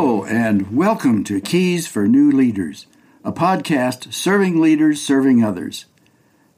And welcome to Keys for New Leaders, a podcast serving leaders serving others.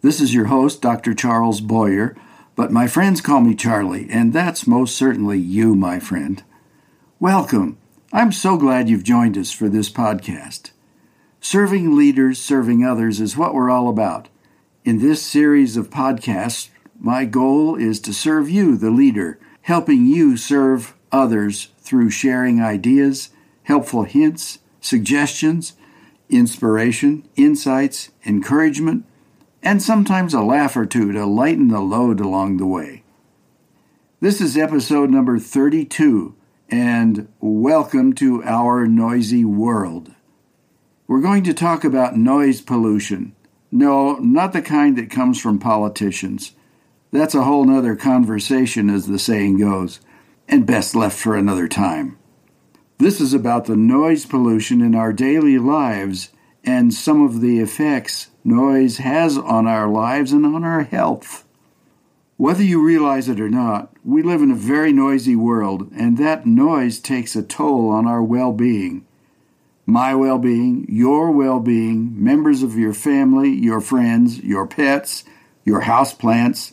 This is your host, Dr. Charles Boyer, but my friends call me Charlie, and that's most certainly you, my friend. Welcome. I'm so glad you've joined us for this podcast. Serving leaders, serving others is what we're all about. In this series of podcasts, my goal is to serve you, the leader, helping you serve others through sharing ideas, helpful hints, suggestions, inspiration, insights, encouragement, and sometimes a laugh or two to lighten the load along the way. This is episode number 32, and welcome to our noisy world. We're going to talk about noise pollution. No, not the kind that comes from politicians. That's a whole nother conversation, as the saying goes and best left for another time. This is about the noise pollution in our daily lives and some of the effects noise has on our lives and on our health. Whether you realize it or not, we live in a very noisy world, and that noise takes a toll on our well being. My well being, your well being, members of your family, your friends, your pets, your houseplants,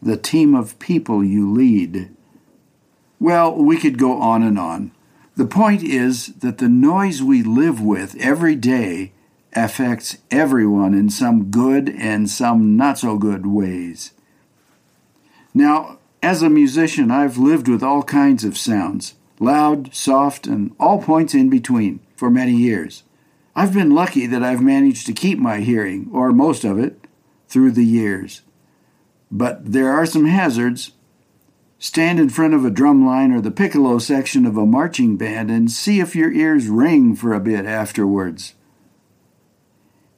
the team of people you lead. Well, we could go on and on. The point is that the noise we live with every day affects everyone in some good and some not so good ways. Now, as a musician, I've lived with all kinds of sounds loud, soft, and all points in between for many years. I've been lucky that I've managed to keep my hearing, or most of it, through the years. But there are some hazards, Stand in front of a drum line or the piccolo section of a marching band and see if your ears ring for a bit afterwards.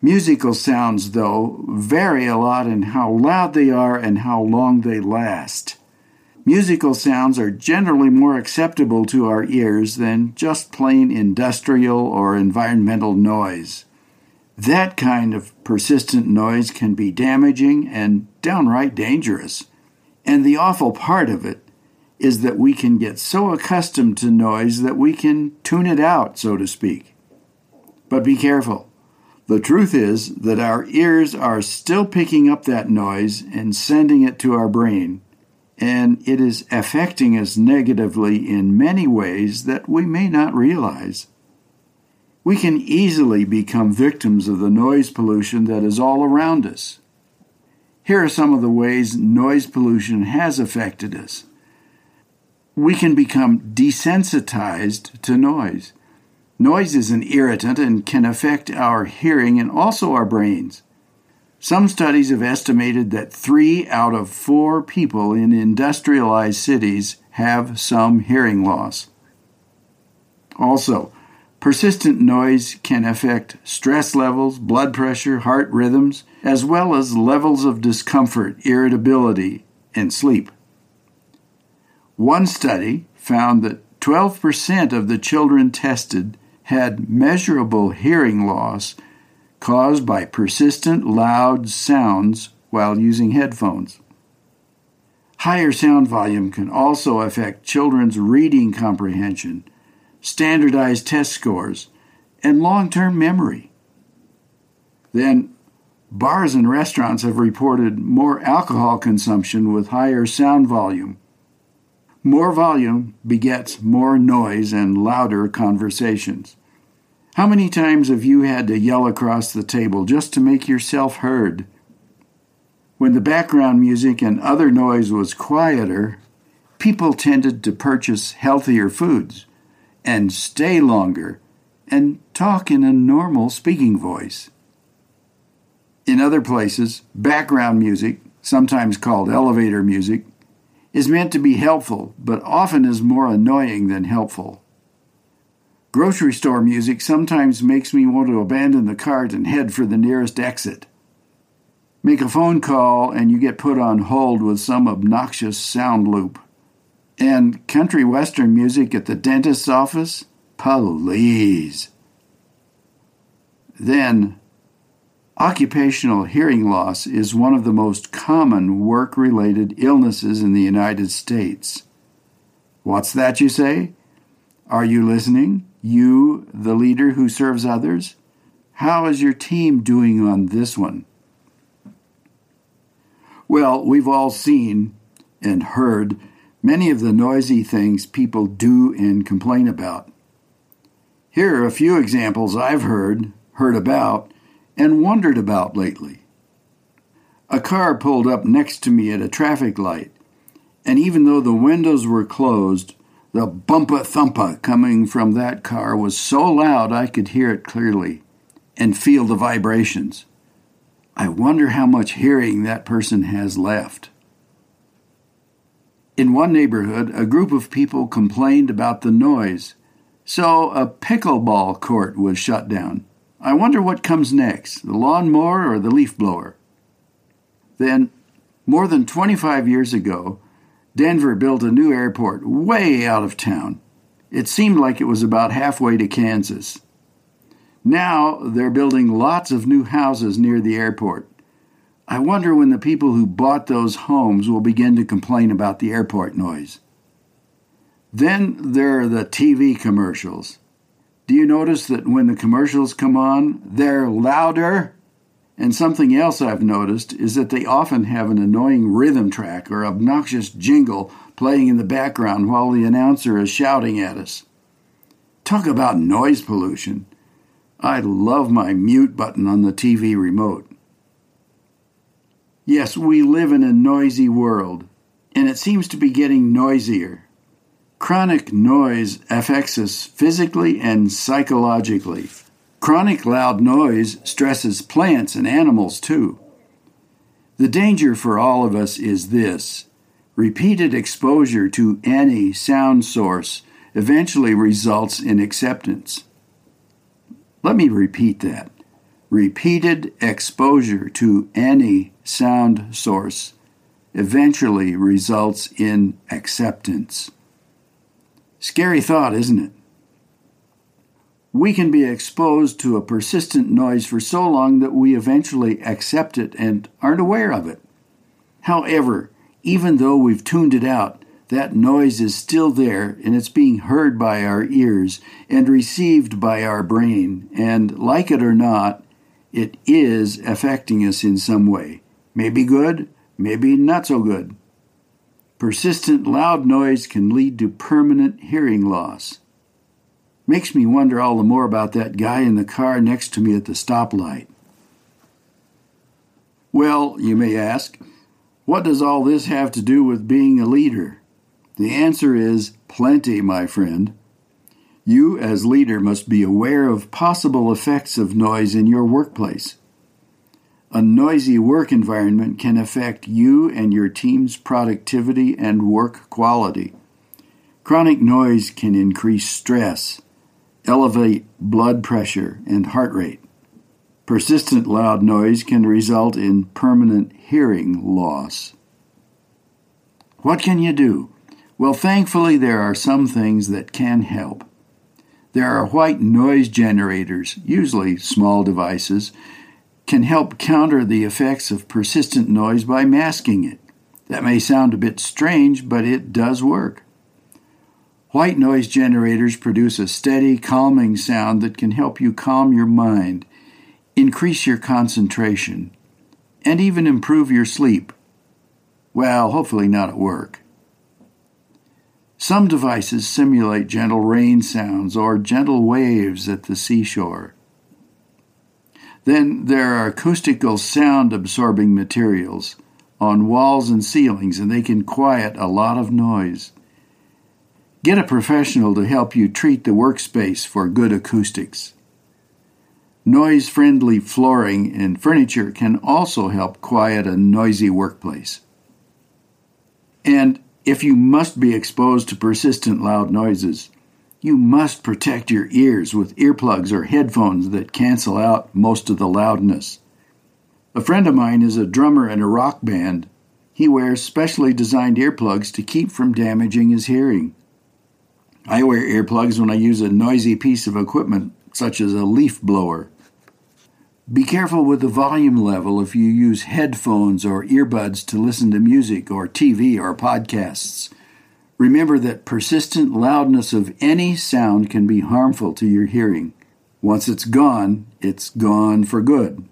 Musical sounds, though, vary a lot in how loud they are and how long they last. Musical sounds are generally more acceptable to our ears than just plain industrial or environmental noise. That kind of persistent noise can be damaging and downright dangerous. And the awful part of it is that we can get so accustomed to noise that we can tune it out, so to speak. But be careful. The truth is that our ears are still picking up that noise and sending it to our brain, and it is affecting us negatively in many ways that we may not realize. We can easily become victims of the noise pollution that is all around us. Here are some of the ways noise pollution has affected us. We can become desensitized to noise. Noise is an irritant and can affect our hearing and also our brains. Some studies have estimated that three out of four people in industrialized cities have some hearing loss. Also, Persistent noise can affect stress levels, blood pressure, heart rhythms, as well as levels of discomfort, irritability, and sleep. One study found that 12% of the children tested had measurable hearing loss caused by persistent loud sounds while using headphones. Higher sound volume can also affect children's reading comprehension standardized test scores, and long term memory. Then, bars and restaurants have reported more alcohol consumption with higher sound volume. More volume begets more noise and louder conversations. How many times have you had to yell across the table just to make yourself heard? When the background music and other noise was quieter, people tended to purchase healthier foods and stay longer and talk in a normal speaking voice. In other places, background music, sometimes called elevator music, is meant to be helpful, but often is more annoying than helpful. Grocery store music sometimes makes me want to abandon the cart and head for the nearest exit. Make a phone call and you get put on hold with some obnoxious sound loop and country western music at the dentist's office? Please. Then, occupational hearing loss is one of the most common work related illnesses in the United States. What's that, you say? Are you listening? You, the leader who serves others? How is your team doing on this one? Well, we've all seen and heard many of the noisy things people do and complain about. Here are a few examples I've heard, heard about, and wondered about lately. A car pulled up next to me at a traffic light, and even though the windows were closed, the bumpa thumpa coming from that car was so loud I could hear it clearly and feel the vibrations. I wonder how much hearing that person has left. In one neighborhood, a group of people complained about the noise, so a pickleball court was shut down. I wonder what comes next the lawnmower or the leaf blower? Then, more than 25 years ago, Denver built a new airport way out of town. It seemed like it was about halfway to Kansas. Now they're building lots of new houses near the airport. I wonder when the people who bought those homes will begin to complain about the airport noise. Then there are the TV commercials. Do you notice that when the commercials come on, they're louder? And something else I've noticed is that they often have an annoying rhythm track or obnoxious jingle playing in the background while the announcer is shouting at us. Talk about noise pollution. I love my mute button on the TV remote. Yes, we live in a noisy world, and it seems to be getting noisier. Chronic noise affects us physically and psychologically. Chronic loud noise stresses plants and animals too. The danger for all of us is this repeated exposure to any sound source eventually results in acceptance. Let me repeat that. Repeated exposure to any sound source eventually results in acceptance. Scary thought, isn't it? We can be exposed to a persistent noise for so long that we eventually accept it and aren't aware of it. However, even though we've tuned it out, that noise is still there and it's being heard by our ears and received by our brain, and like it or not, it is affecting us in some way. Maybe good, maybe not so good. Persistent loud noise can lead to permanent hearing loss. Makes me wonder all the more about that guy in the car next to me at the stoplight. Well, you may ask, what does all this have to do with being a leader? The answer is plenty, my friend. You, as leader, must be aware of possible effects of noise in your workplace. A noisy work environment can affect you and your team's productivity and work quality. Chronic noise can increase stress, elevate blood pressure and heart rate. Persistent loud noise can result in permanent hearing loss. What can you do? Well, thankfully, there are some things that can help. There are white noise generators, usually small devices, can help counter the effects of persistent noise by masking it. That may sound a bit strange, but it does work. White noise generators produce a steady, calming sound that can help you calm your mind, increase your concentration, and even improve your sleep. Well, hopefully not at work. Some devices simulate gentle rain sounds or gentle waves at the seashore. Then there are acoustical sound absorbing materials on walls and ceilings, and they can quiet a lot of noise. Get a professional to help you treat the workspace for good acoustics. Noise friendly flooring and furniture can also help quiet a noisy workplace. And if you must be exposed to persistent loud noises, you must protect your ears with earplugs or headphones that cancel out most of the loudness. A friend of mine is a drummer in a rock band. He wears specially designed earplugs to keep from damaging his hearing. I wear earplugs when I use a noisy piece of equipment, such as a leaf blower. Be careful with the volume level if you use headphones or earbuds to listen to music or TV or podcasts. Remember that persistent loudness of any sound can be harmful to your hearing. Once it's gone, it's gone for good.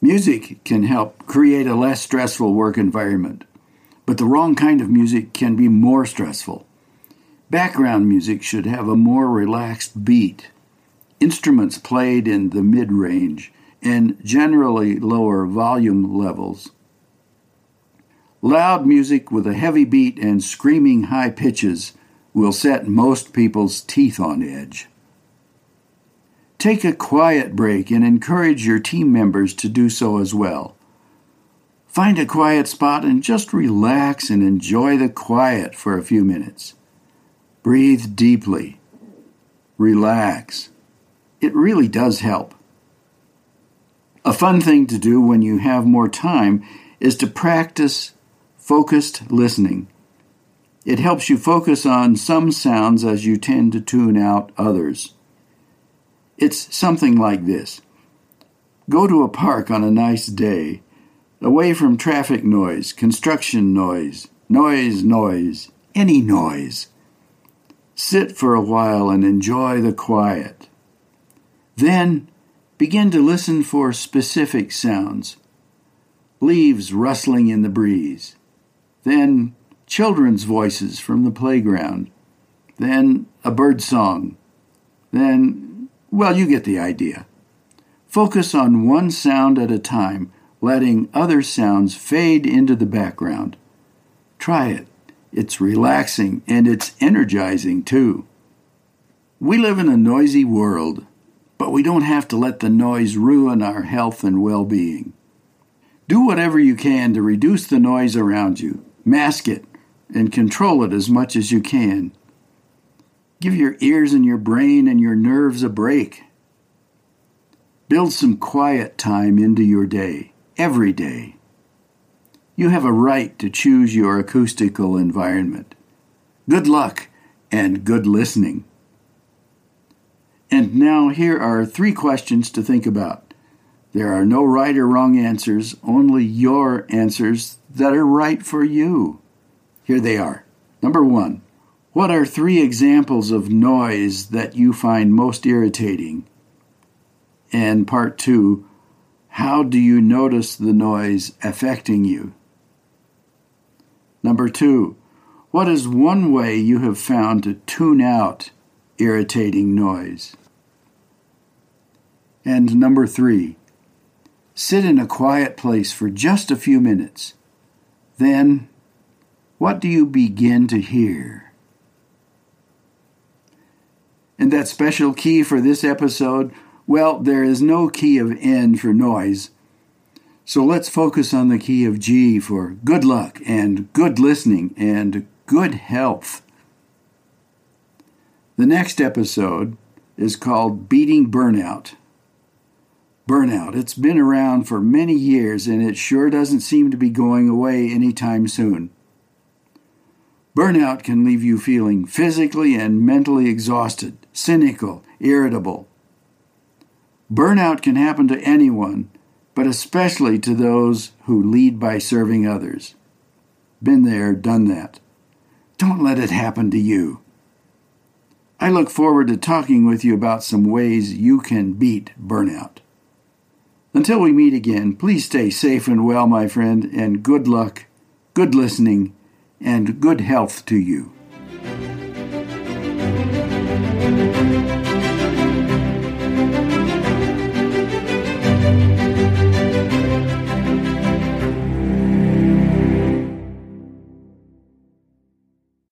Music can help create a less stressful work environment, but the wrong kind of music can be more stressful. Background music should have a more relaxed beat, instruments played in the mid range, and generally lower volume levels. Loud music with a heavy beat and screaming high pitches will set most people's teeth on edge. Take a quiet break and encourage your team members to do so as well. Find a quiet spot and just relax and enjoy the quiet for a few minutes. Breathe deeply. Relax. It really does help. A fun thing to do when you have more time is to practice focused listening. It helps you focus on some sounds as you tend to tune out others. It's something like this Go to a park on a nice day, away from traffic noise, construction noise, noise, noise, any noise. Sit for a while and enjoy the quiet. Then begin to listen for specific sounds leaves rustling in the breeze, then children's voices from the playground, then a bird song, then, well, you get the idea. Focus on one sound at a time, letting other sounds fade into the background. Try it. It's relaxing and it's energizing too. We live in a noisy world, but we don't have to let the noise ruin our health and well being. Do whatever you can to reduce the noise around you, mask it, and control it as much as you can. Give your ears and your brain and your nerves a break. Build some quiet time into your day, every day. You have a right to choose your acoustical environment. Good luck and good listening. And now here are three questions to think about. There are no right or wrong answers, only your answers that are right for you. Here they are. Number one, what are three examples of noise that you find most irritating? And part two, how do you notice the noise affecting you? Number two, what is one way you have found to tune out irritating noise? And number three, sit in a quiet place for just a few minutes. Then what do you begin to hear? And that special key for this episode, well, there is no key of N for noise. So let's focus on the key of G for good luck and good listening and good health. The next episode is called Beating Burnout. Burnout. It's been around for many years and it sure doesn't seem to be going away anytime soon. Burnout can leave you feeling physically and mentally exhausted, cynical, irritable. Burnout can happen to anyone, but especially to those who lead by serving others. Been there, done that. Don't let it happen to you. I look forward to talking with you about some ways you can beat burnout. Until we meet again, please stay safe and well, my friend, and good luck, good listening, and good health to you.